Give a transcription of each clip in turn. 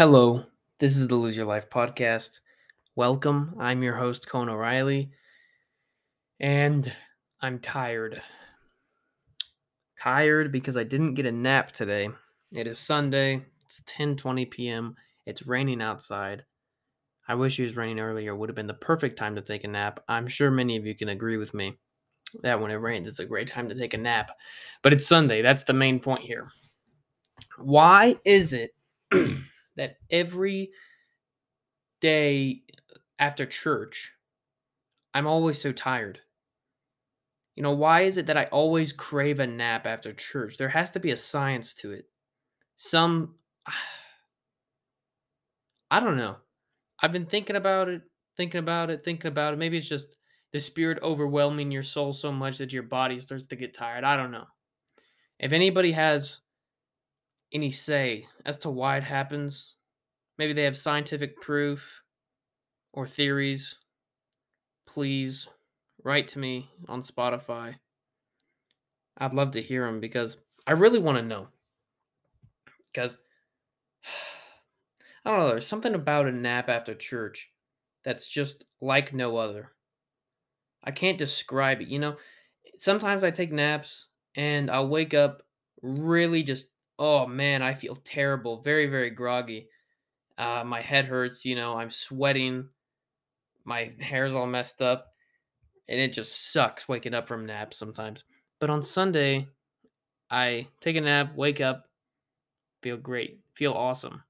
Hello, this is the Lose Your Life podcast. Welcome. I'm your host, Cowen O'Reilly, and I'm tired. Tired because I didn't get a nap today. It is Sunday. It's 10:20 p.m. It's raining outside. I wish it was raining earlier. It would have been the perfect time to take a nap. I'm sure many of you can agree with me that when it rains, it's a great time to take a nap. But it's Sunday. That's the main point here. Why is it that every day after church, I'm always so tired? You know, why is it that I always crave a nap after church? There has to be a science to it. Some, I don't know. I've been thinking about it, thinking about it, thinking about it. Maybe it's just the spirit overwhelming your soul so much that your body starts to get tired. I don't know. If anybody has any say as to why it happens, maybe they have scientific proof or theories, please write to me on Spotify. I'd love to hear them because I really want to know. Because I don't know, there's something about a nap after church that's just like no other. I can't describe it. You know, sometimes I take naps and I'll wake up really just, oh man, I feel terrible, very, very groggy. Uh, my head hurts, you know, I'm sweating, my hair's all messed up, and it just sucks waking up from naps sometimes. But on Sunday, I take a nap, wake up, feel great, feel awesome.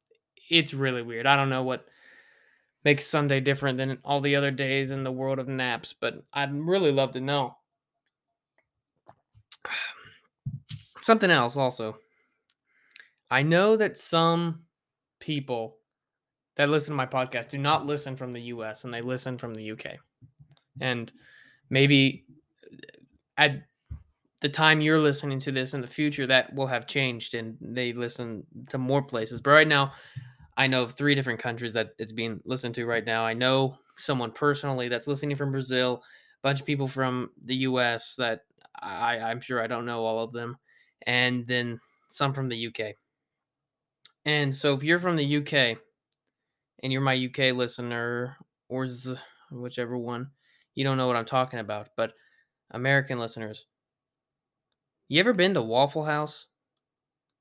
It's really weird. I don't know what makes Sunday different than all the other days in the world of naps, but I'd really love to know. Something else also. I know that some people that listen to my podcast do not listen from the US and they listen from the UK. And maybe uh, at the time you're listening to this in the future, that will have changed and they listen to more places. But right now, I know of three different countries that it's being listened to right now. I know someone personally that's listening from Brazil, a bunch of people from the US that I, I'm sure I don't know all of them, and then some from the UK. And so if you're from the UK and you're my UK listener or z- whichever one, you don't know what I'm talking about. But American listeners, you ever been to Waffle House?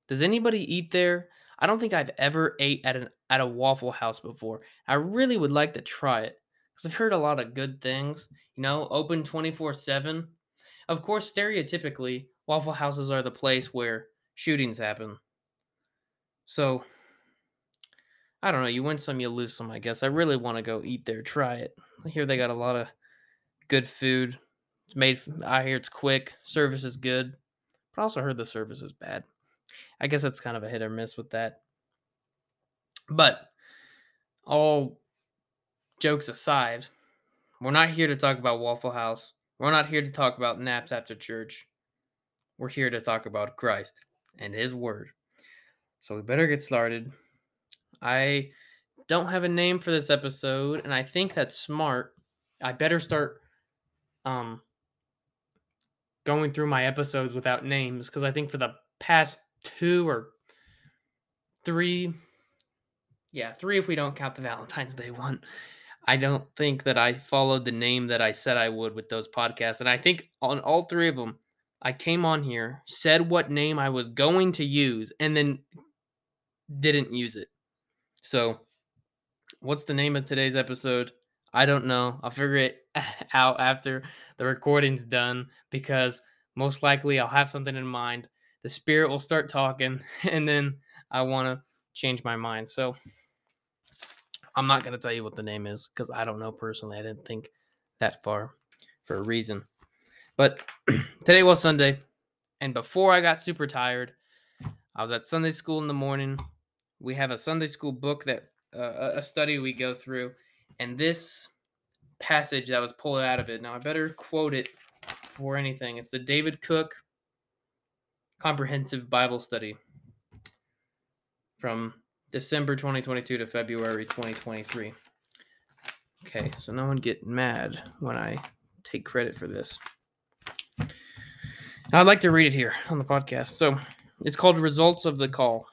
Does anybody eat there? I don't think I've ever ate at an at a Waffle House before. I really would like to try it because I've heard a lot of good things. You know, open twenty four seven. Of course, stereotypically, Waffle Houses are the place where shootings happen. So, I don't know. You win some, you lose some. I guess I really want to go eat there, try it. I hear they got a lot of good food. It's made. I hear it's quick. Service is good, but I also heard the service is bad. I guess it's kind of a hit or miss with that. But all jokes aside, we're not here to talk about Waffle House. We're not here to talk about naps after church. We're here to talk about Christ and His Word. So we better get started. I don't have a name for this episode, and I think that's smart. I better start um going through my episodes without names because I think for the past two or three, yeah, three if we don't count the Valentine's Day one. I don't think that I followed the name that I said I would with those podcasts. And I think on all three of them, I came on here, said what name I was going to use, and then didn't use it. So, what's the name of today's episode? I don't know. I'll figure it out after the recording's done because most likely I'll have something in mind. The spirit will start talking, and then I want to change my mind. So, I'm not going to tell you what the name is because I don't know personally. I didn't think that far for a reason. But today was Sunday, and before I got super tired, I was at Sunday school in the morning. We have a Sunday school book that uh, a study we go through, and this passage that was pulled out of it. Now I better quote it for anything. It's the David Cook Comprehensive Bible Study from December 2022 to February 2023. Okay, so no one get mad when I take credit for this. I'd like to read it here on the podcast. So it's called Results of the Call.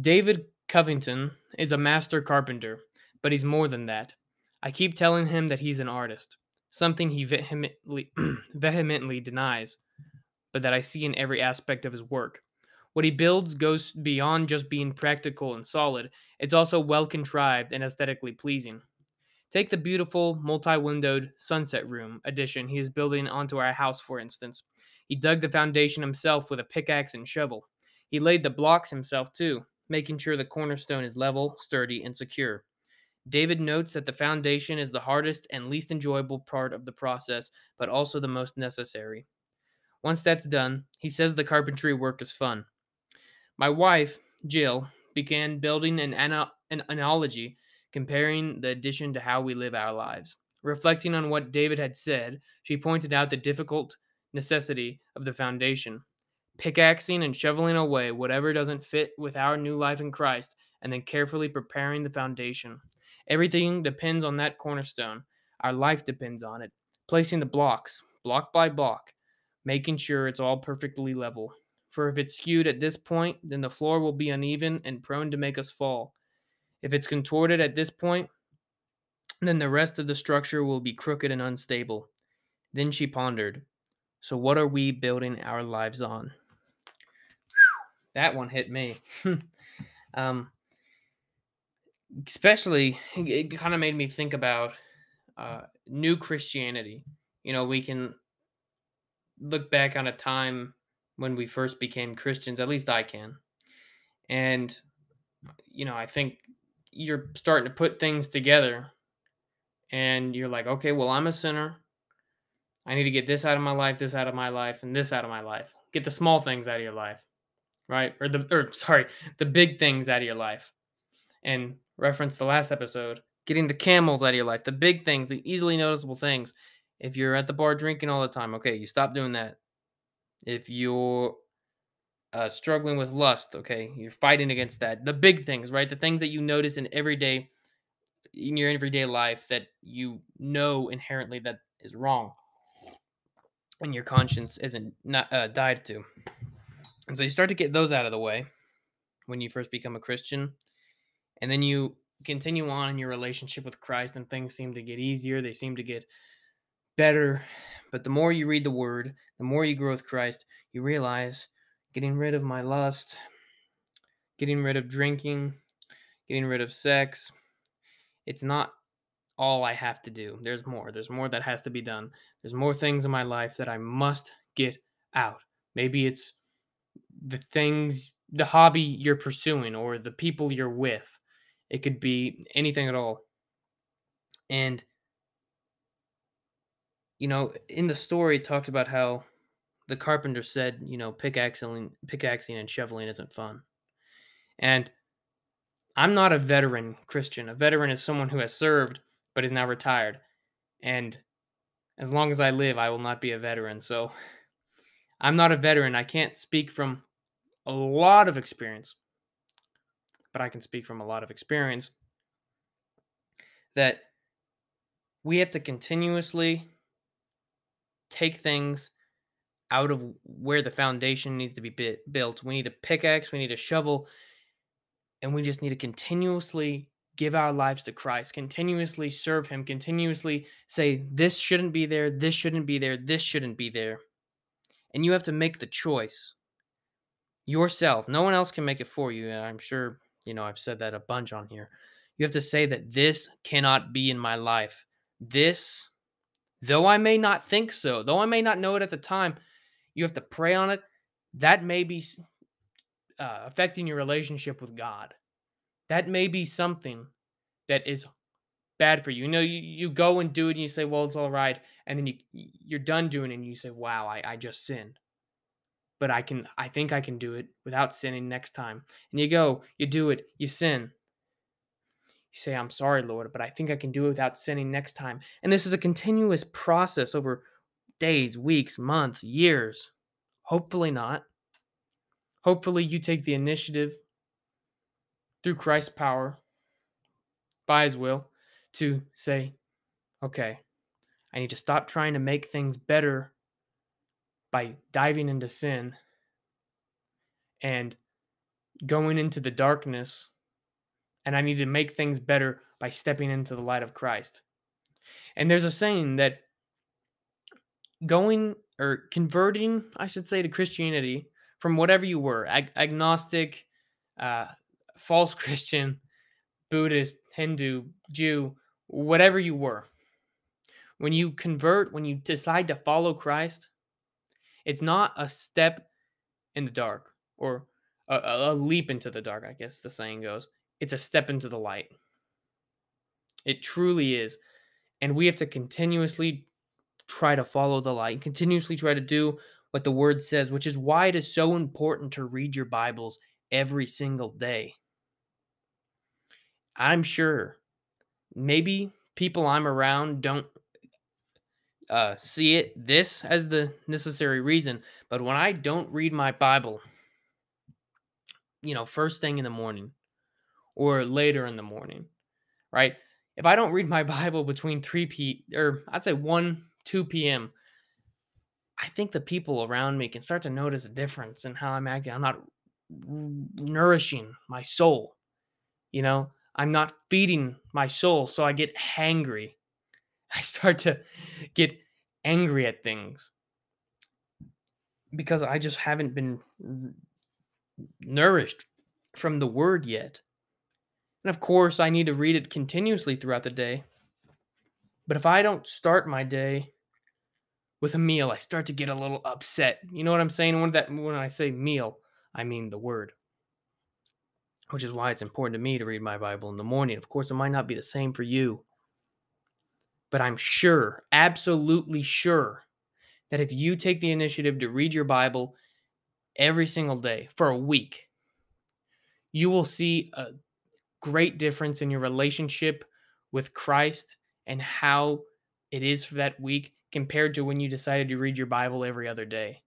David Covington is a master carpenter, but he's more than that. I keep telling him that he's an artist, something he vehemently, vehemently denies, but that I see in every aspect of his work. What he builds goes beyond just being practical and solid, it's also well contrived and aesthetically pleasing. Take the beautiful, multi windowed sunset room addition he is building onto our house, for instance. He dug the foundation himself with a pickaxe and shovel. He laid the blocks himself, too, making sure the cornerstone is level, sturdy, and secure. David notes that the foundation is the hardest and least enjoyable part of the process, but also the most necessary. Once that's done, he says the carpentry work is fun. My wife, Jill, began building an, ana- an analogy comparing the addition to how we live our lives. Reflecting on what David had said, she pointed out the difficult necessity of the foundation. Pickaxing and shoveling away whatever doesn't fit with our new life in Christ, and then carefully preparing the foundation. Everything depends on that cornerstone. Our life depends on it. Placing the blocks, block by block, making sure it's all perfectly level. For if it's skewed at this point, then the floor will be uneven and prone to make us fall. If it's contorted at this point, then the rest of the structure will be crooked and unstable. Then she pondered, So what are we building our lives on? That one hit me. um, especially, it kind of made me think about uh, new Christianity. You know, we can look back on a time when we first became Christians, at least I can. And, you know, I think you're starting to put things together and you're like, okay, well, I'm a sinner. I need to get this out of my life, this out of my life, and this out of my life. Get the small things out of your life, right? Or the, or sorry, the big things out of your life. And reference the last episode, getting the camels out of your life, the big things, the easily noticeable things. If you're at the bar drinking all the time, okay, you stop doing that. If you're uh, struggling with lust, okay, you're fighting against that. The big things, right? The things that you notice in everyday in your everyday life that you know inherently that is wrong, and your conscience isn't not uh, died to. And so you start to get those out of the way when you first become a Christian, and then you continue on in your relationship with Christ, and things seem to get easier. They seem to get better. But the more you read the Word, the more you grow with Christ, you realize getting rid of my lust, getting rid of drinking, getting rid of sex, it's not all I have to do. There's more. There's more that has to be done. There's more things in my life that I must get out. Maybe it's the things, the hobby you're pursuing, or the people you're with. It could be anything at all. And, you know, in the story, it talked about how the carpenter said, you know, pickaxing, pickaxing and shoveling isn't fun. And I'm not a veteran Christian. A veteran is someone who has served but is now retired. And as long as I live, I will not be a veteran. So I'm not a veteran. I can't speak from a lot of experience, but I can speak from a lot of experience that we have to continuously take things out of where the foundation needs to be built. We need a pickaxe, we need a shovel, and we just need to continuously give our lives to Christ, continuously serve Him, continuously say, This shouldn't be there, this shouldn't be there, this shouldn't be there. And you have to make the choice yourself. No one else can make it for you. I'm sure, you know, I've said that a bunch on here. You have to say that this cannot be in my life. This, though I may not think so, though I may not know it at the time, you have to pray on it. That may be uh, affecting your relationship with God. That may be something that is bad for you. You know, you, you go and do it and you say, well, it's all right. And then you, you're done doing it and you say, wow, I, I just sinned. But I can, I think I can do it without sinning next time. And you go, you do it, you sin. You say, I'm sorry, Lord, but I think I can do it without sinning next time. And this is a continuous process over days, weeks, months, years. Hopefully not. Hopefully, you take the initiative through Christ's power, by his will, to say, okay, I need to stop trying to make things better by diving into sin and going into the darkness and I need to make things better by stepping into the light of Christ. And there's a saying that going or converting, I should say, to Christianity from whatever you were ag- agnostic, uh, false Christian, Buddhist, Hindu, Jew, whatever you were. When you convert, when you decide to follow Christ, it's not a step in the dark or a, a leap into the dark, I guess the saying goes. It's a step into the light. It truly is. And we have to continuously try to follow the light, continuously try to do what the word says, which is why it is so important to read your Bibles every single day. I'm sure maybe people I'm around don't uh, see it this as the necessary reason, but when I don't read my Bible, you know, first thing in the morning or later in the morning, right? If I don't read my Bible between 3 p or I'd say 1 2 p.m., I think the people around me can start to notice a difference in how I'm acting. I'm not nourishing my soul. You know, I'm not feeding my soul, so I get hangry. I start to get angry at things because I just haven't been nourished from the word yet. And of course, I need to read it continuously throughout the day. But if I don't start my day with a meal, I start to get a little upset. You know what I'm saying? When that when I say meal, I mean the word. Which is why it's important to me to read my Bible in the morning. Of course, it might not be the same for you. But I'm sure, absolutely sure, that if you take the initiative to read your Bible every single day for a week, you will see a great difference in your relationship with Christ and how it is for that week compared to when you decided to read your Bible every other day.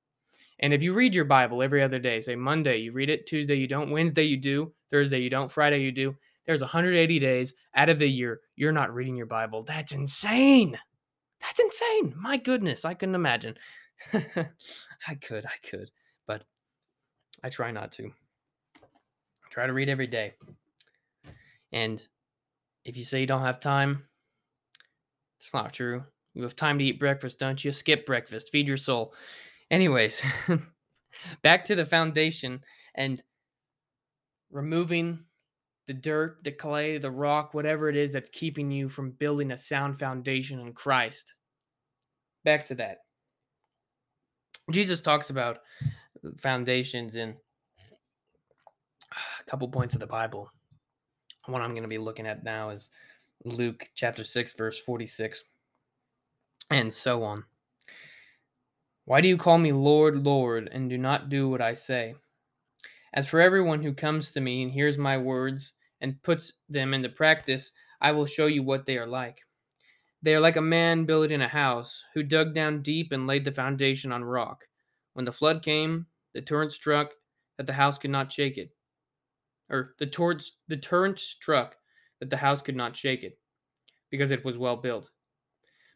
And if you read your Bible every other day, say Monday you read it, Tuesday you don't, Wednesday you do, Thursday you don't, Friday you do, there's 180 days out of the year you're not reading your Bible. That's insane. That's insane. My goodness, I couldn't imagine. I could, I could, but I try not to. I try to read every day. And if you say you don't have time, it's not true. You have time to eat breakfast, don't you? Skip breakfast, feed your soul. Anyways, back to the foundation and removing the dirt, the clay, the rock, whatever it is that's keeping you from building a sound foundation in Christ. Back to that. Jesus talks about foundations in a couple points of the Bible. One I'm going to be looking at now is Luke chapter 6, verse 46, and so on. Why do you call me Lord, Lord, and do not do what I say? As for everyone who comes to me and hears my words and puts them into practice, I will show you what they are like. They are like a man building a house who dug down deep and laid the foundation on rock. When the flood came, the torrent struck that the house could not shake it. Or the torrent, the torrent struck that the house could not shake it, because it was well built.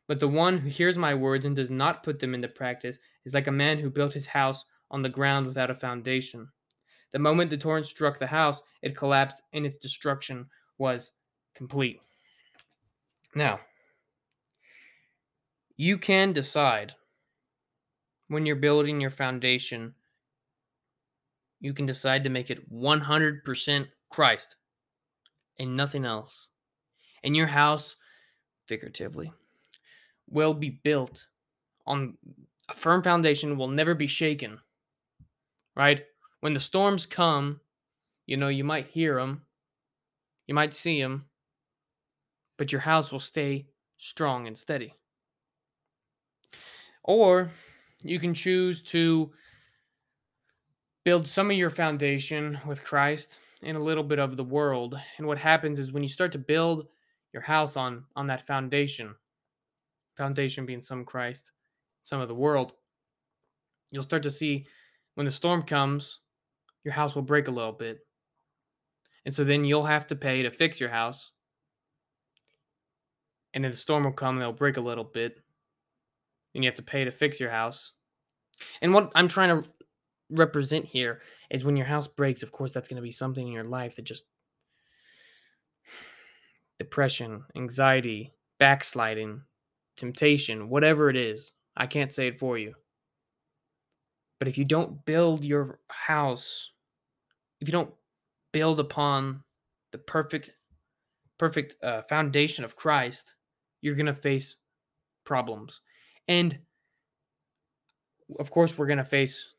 But the one who hears my words and does not put them into practice is like a man who built his house on the ground without a foundation. The moment the torrent struck the house, it collapsed and its destruction was complete. Now, you can decide when you're building your foundation, you can decide to make it 100% Christ and nothing else. And your house, figuratively, will be built on a firm foundation, will never be shaken. Right? When the storms come, you know, you might hear them, you might see them, but your house will stay strong and steady. Or you can choose to build some of your foundation with Christ and a little bit of the world. And what happens is when you start to build your house on on that foundation, foundation being some Christ, some of the world, you'll start to see when the storm comes, your house will break a little bit. And so then you'll have to pay to fix your house. And then the storm will come and it'll break a little bit. And you have to pay to fix your house. And what I'm trying to represent here is when your house breaks, of course, that's going to be something in your life that just depression, anxiety, backsliding, temptation, whatever it is. I can't say it for you. But if you don't build your house, if you don't build upon the perfect perfect uh, foundation of Christ, you're going to face problems. And of course, we're going to face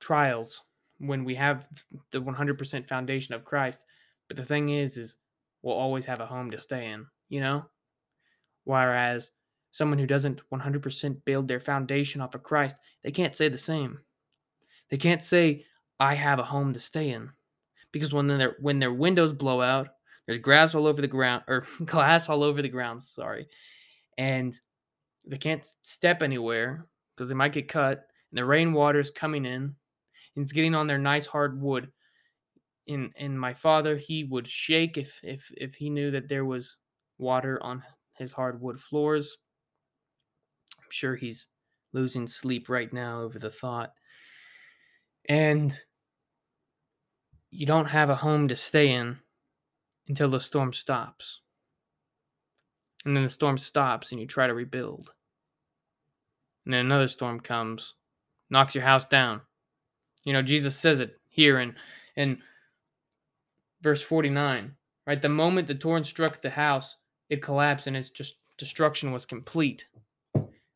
trials when we have the 100% foundation of Christ. But the thing is, is we'll always have a home to stay in, you know? Whereas someone who doesn't 100% build their foundation off of Christ, they can't say the same. They can't say, I have a home to stay in. Because when their when their windows blow out, there's grass all over the ground or glass all over the ground, sorry. And they can't step anywhere because they might get cut. And the rainwater is coming in and it's getting on their nice hard wood. And and my father, he would shake if if if he knew that there was water on his hardwood floors. I'm sure he's losing sleep right now over the thought. And you don't have a home to stay in until the storm stops. And then the storm stops and you try to rebuild. And then another storm comes, knocks your house down. You know, Jesus says it here in in verse 49. Right? The moment the torrent struck the house, it collapsed and its just destruction was complete.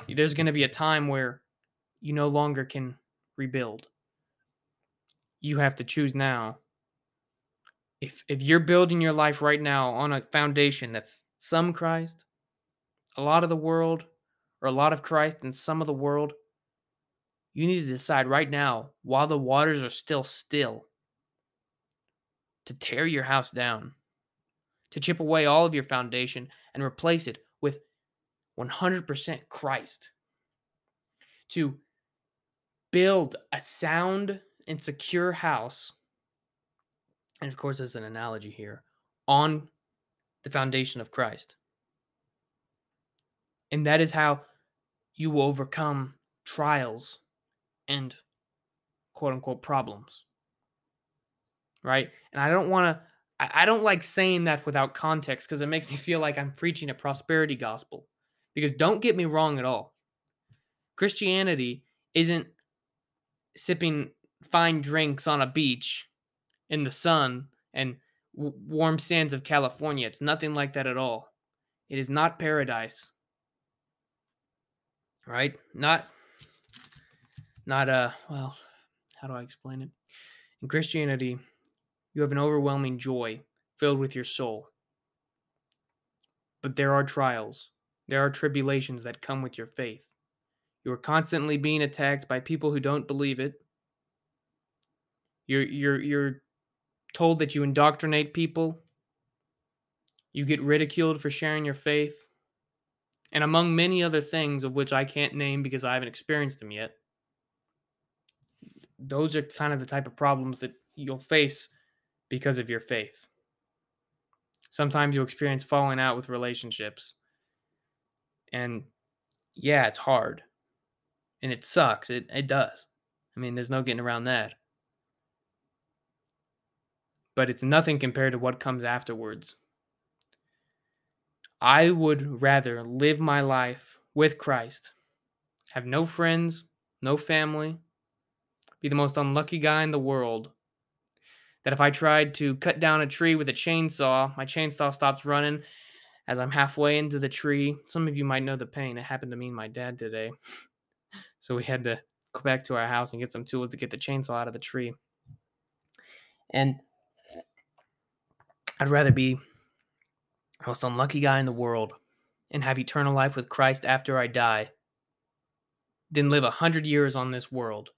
There's going to be a time where you no longer can rebuild. You have to choose now. If if you're building your life right now on a foundation that's some Christ, a lot of the world, or a lot of Christ and some of the world, you need to decide right now, while the waters are still still, to tear your house down, to chip away all of your foundation and replace it with 100% Christ, to build a sound and secure house and of course, as an analogy here, on the foundation of Christ. And that is how you will overcome trials and quote unquote problems. Right? And I don't want to, I don't like saying that without context because it makes me feel like I'm preaching a prosperity gospel. Because don't get me wrong at all. Christianity isn't sipping fine drinks on a beach in the sun and w- warm sands of California. It's nothing like that at all. It is not paradise. Right? Not not uh well, how do I explain it? In Christianity, you have an overwhelming joy filled with your soul. But there are trials. There are tribulations that come with your faith. You are constantly being attacked by people who don't believe it. You're you're you're told that you indoctrinate people, you get ridiculed for sharing your faith, and among many other things of which I can't name because I haven't experienced them yet. Those are kind of the type of problems that you'll face because of your faith. Sometimes you'll experience falling out with relationships. And yeah, it's hard. And it sucks. It it does. I mean, there's no getting around that but it's nothing compared to what comes afterwards. I would rather live my life with Christ, have no friends, no family, be the most unlucky guy in the world. That if I tried to cut down a tree with a chainsaw, my chainsaw stops running as I'm halfway into the tree. Some of you might know the pain. It happened to me and my dad today. So we had to go back to our house and get some tools to get the chainsaw out of the tree. And I'd rather be the most unlucky guy in the world and have eternal life with Christ after I die than live a hundred years on this world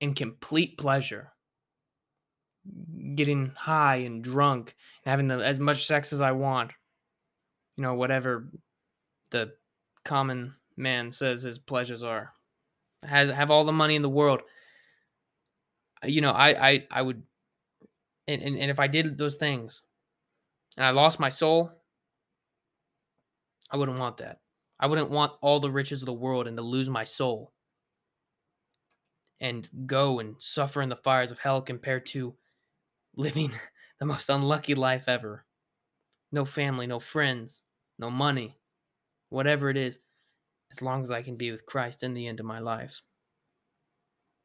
in complete pleasure, getting high and drunk and having the, as much sex as I want. You know, whatever the common man says his pleasures are. Has have all the money in the world. You know, I I I would and, and, and if I did those things, and I lost my soul, I wouldn't want that. I wouldn't want all the riches of the world and to lose my soul. and go and suffer in the fires of hell compared to living the most unlucky life ever. No family, no friends, no money, whatever it is, as long as I can be with Christ in the end of my life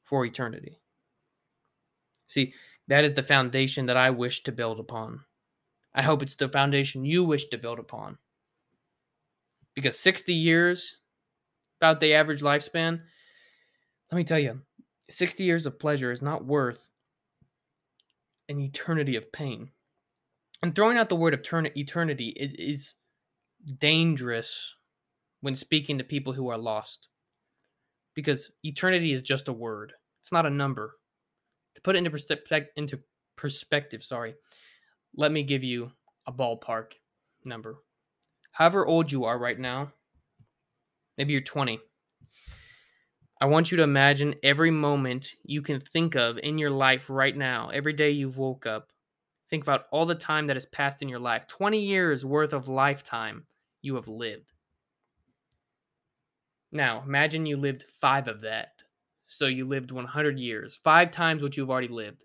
for eternity. See, that is the foundation that I wish to build upon. I hope it's the foundation you wish to build upon. Because 60 years, about the average lifespan, let me tell you, 60 years of pleasure is not worth an eternity of pain. And throwing out the word eternity is dangerous when speaking to people who are lost. Because eternity is just a word, it's not a number. To put it into, into perspective, sorry, let me give you a ballpark number. However old you are right now, maybe you're 20. I want you to imagine every moment you can think of in your life right now, every day you've woke up. Think about all the time that has passed in your life 20 years worth of lifetime you have lived. Now, imagine you lived five of that. So you lived 100 years, five times what you've already lived.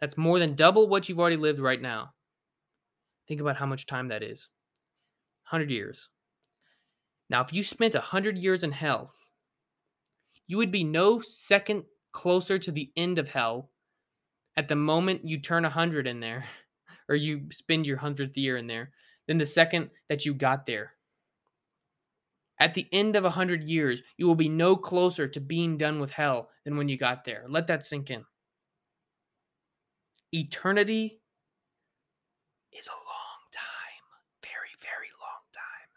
That's more than double what you've already lived right now. Think about how much time that is 100 years. Now, if you spent 100 years in hell, you would be no second closer to the end of hell at the moment you turn 100 in there, or you spend your 100th year in there, than the second that you got there. At the end of a hundred years, you will be no closer to being done with hell than when you got there. Let that sink in. Eternity is a long time, very, very long time.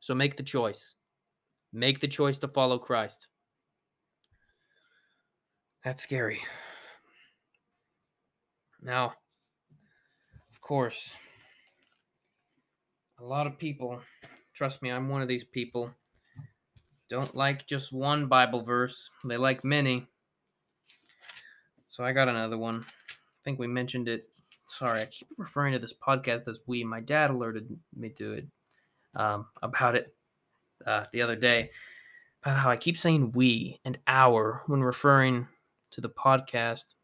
So make the choice. Make the choice to follow Christ. That's scary. Now, of course, a lot of people Trust me, I'm one of these people. Don't like just one Bible verse, they like many. So I got another one. I think we mentioned it. Sorry, I keep referring to this podcast as we. My dad alerted me to it um, about it uh, the other day about how I keep saying we and our when referring to the podcast.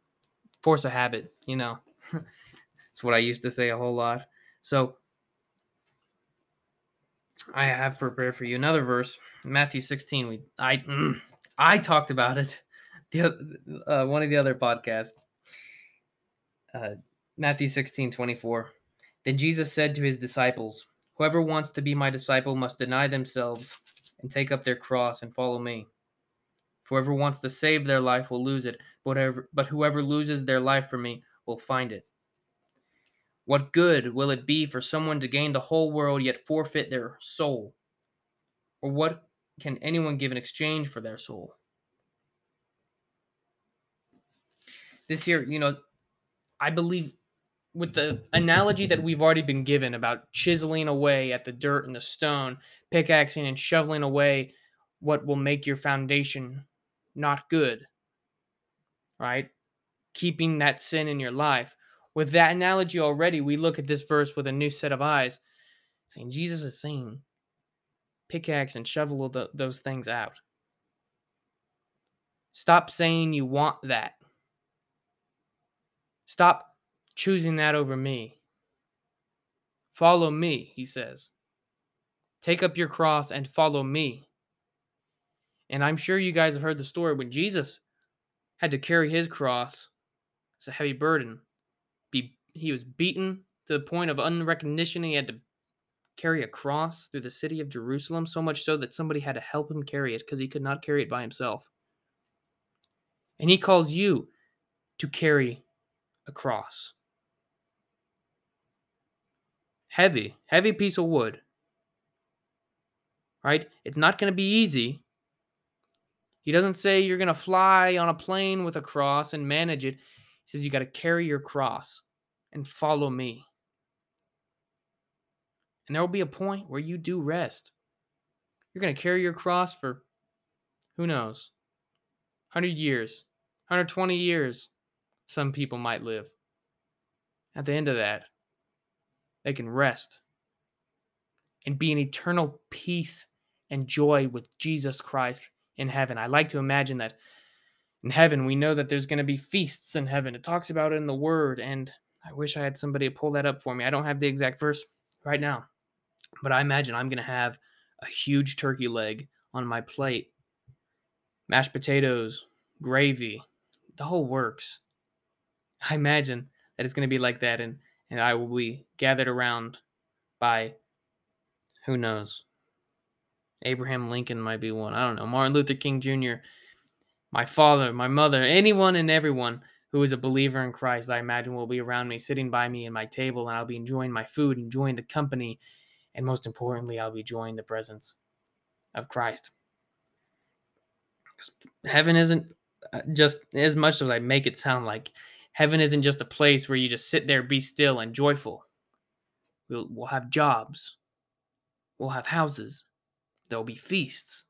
Force a habit, you know. It's what I used to say a whole lot. So I have prepared for you another verse, Matthew 16. We I mm, I talked about it the uh, one of the other podcasts. Uh, Matthew 16, 24. Then Jesus said to his disciples, Whoever wants to be my disciple must deny themselves and take up their cross and follow me. Whoever wants to save their life will lose it, whatever, but whoever loses their life for me will find it. What good will it be for someone to gain the whole world yet forfeit their soul? Or what can anyone give in exchange for their soul? This here, you know, I believe with the analogy that we've already been given about chiseling away at the dirt and the stone, pickaxing and shoveling away what will make your foundation not good, right? Keeping that sin in your life. With that analogy already, we look at this verse with a new set of eyes, saying Jesus is saying, pickaxe and shovel the, those things out. Stop saying you want that. Stop choosing that over me. Follow me, he says. Take up your cross and follow me. And I'm sure you guys have heard the story when Jesus had to carry his cross. It's a heavy burden be he was beaten to the point of unrecognition. He had to carry a cross through the city of Jerusalem, so much so that somebody had to help him carry it because he could not carry it by himself. And he calls you to carry a cross. Heavy, heavy piece of wood. Right? It's not going to be easy. He doesn't say you're going to fly on a plane with a cross and manage it. He says you got to carry your cross and follow me. And there will be a point where you do rest. You're going to carry your cross for who knows, 100 years, 120 years, some people might live. At the end of that, they can rest and be in eternal peace and joy with Jesus Christ in heaven. I like to imagine that In heaven, we know that there's going to be feasts in heaven. It talks about it in the word. And I wish I had somebody to pull that up for me. I don't have the exact verse right now, but I imagine I'm going to have a huge turkey leg on my plate, mashed potatoes, gravy, the whole works. I imagine that it's going to be like that, and, and I will be gathered around by who knows? Abraham Lincoln might be one. I don't know. Martin Luther King Jr., my father, my mother, anyone and everyone who is a believer in Christ, I imagine will be around me, sitting by me in my table, and I'll be enjoying my food, enjoying the company, and most importantly, I'll be enjoying the presence of Christ. Heaven isn't uh, just as much as I make it sound like heaven isn't just a place where you just sit there, be still, and joyful. We'll, we'll have jobs, we'll have houses, there'll be feasts.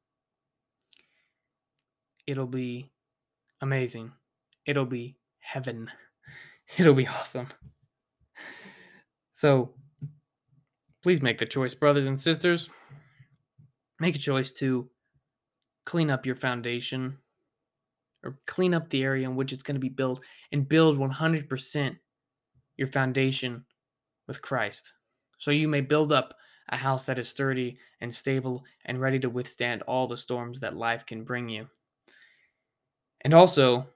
It'll be amazing. It'll be heaven. It'll be awesome. So, please make the choice, brothers and sisters. Make a choice to clean up your foundation or clean up the area in which it's going to be built and build 100% your foundation with Christ. So you may build up a house that is sturdy and stable and ready to withstand all the storms that life can bring you. And also,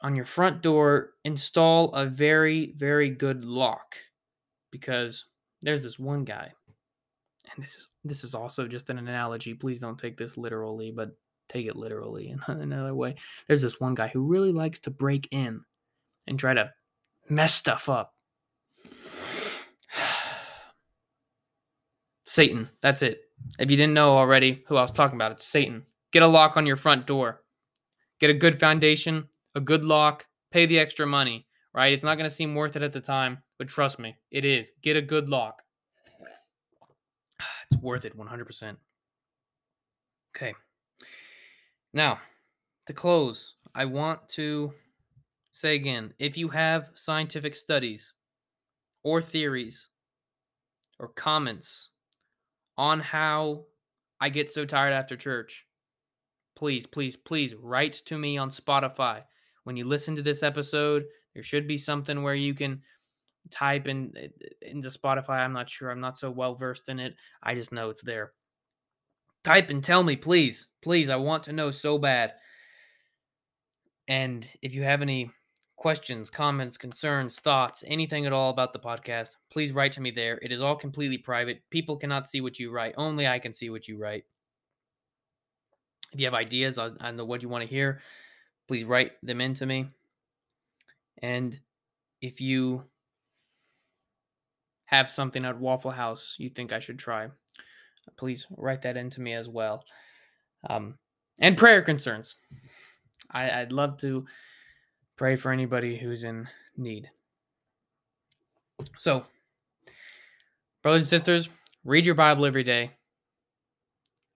on your front door, install a very, very good lock because there's this one guy and this is this is also just an analogy please don't take this literally but take it literally in another way. There's this one guy who really likes to break in and try to mess stuff up. Satan, that's it. If you didn't know already who I was talking about, it's Satan. Get a lock on your front door. Get a good foundation, a good lock, pay the extra money, right? It's not going to seem worth it at the time, but trust me, it is. Get a good lock. It's worth it 100%. Okay. Now, to close, I want to say again if you have scientific studies or theories or comments on how I get so tired after church, please, please, please write to me on Spotify. When you listen to this episode, there should be something where you can type in eh, into Spotify. I'm not sure. I'm not so well versed in it. I just know it's there. Type and tell me, please. Please, I want to know so bad. And if you have any questions, comments, concerns, thoughts, anything at all about the podcast, please write to me there. It is all completely private. People cannot see what you write. Only I can see what you write. If you have ideas on, on the, what you want to hear, please write them into me. And if you have something at Waffle House you think I should try, please write that into me as well. Um, and prayer concerns. I, I'd love to pray for anybody who's in need. So, brothers and sisters, read your Bible every day.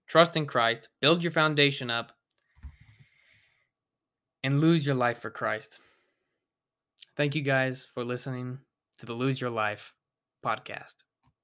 Trust in Christ. Build your foundation up. And lose your life for Christ. Thank you guys for listening to the Lose Your Life podcast.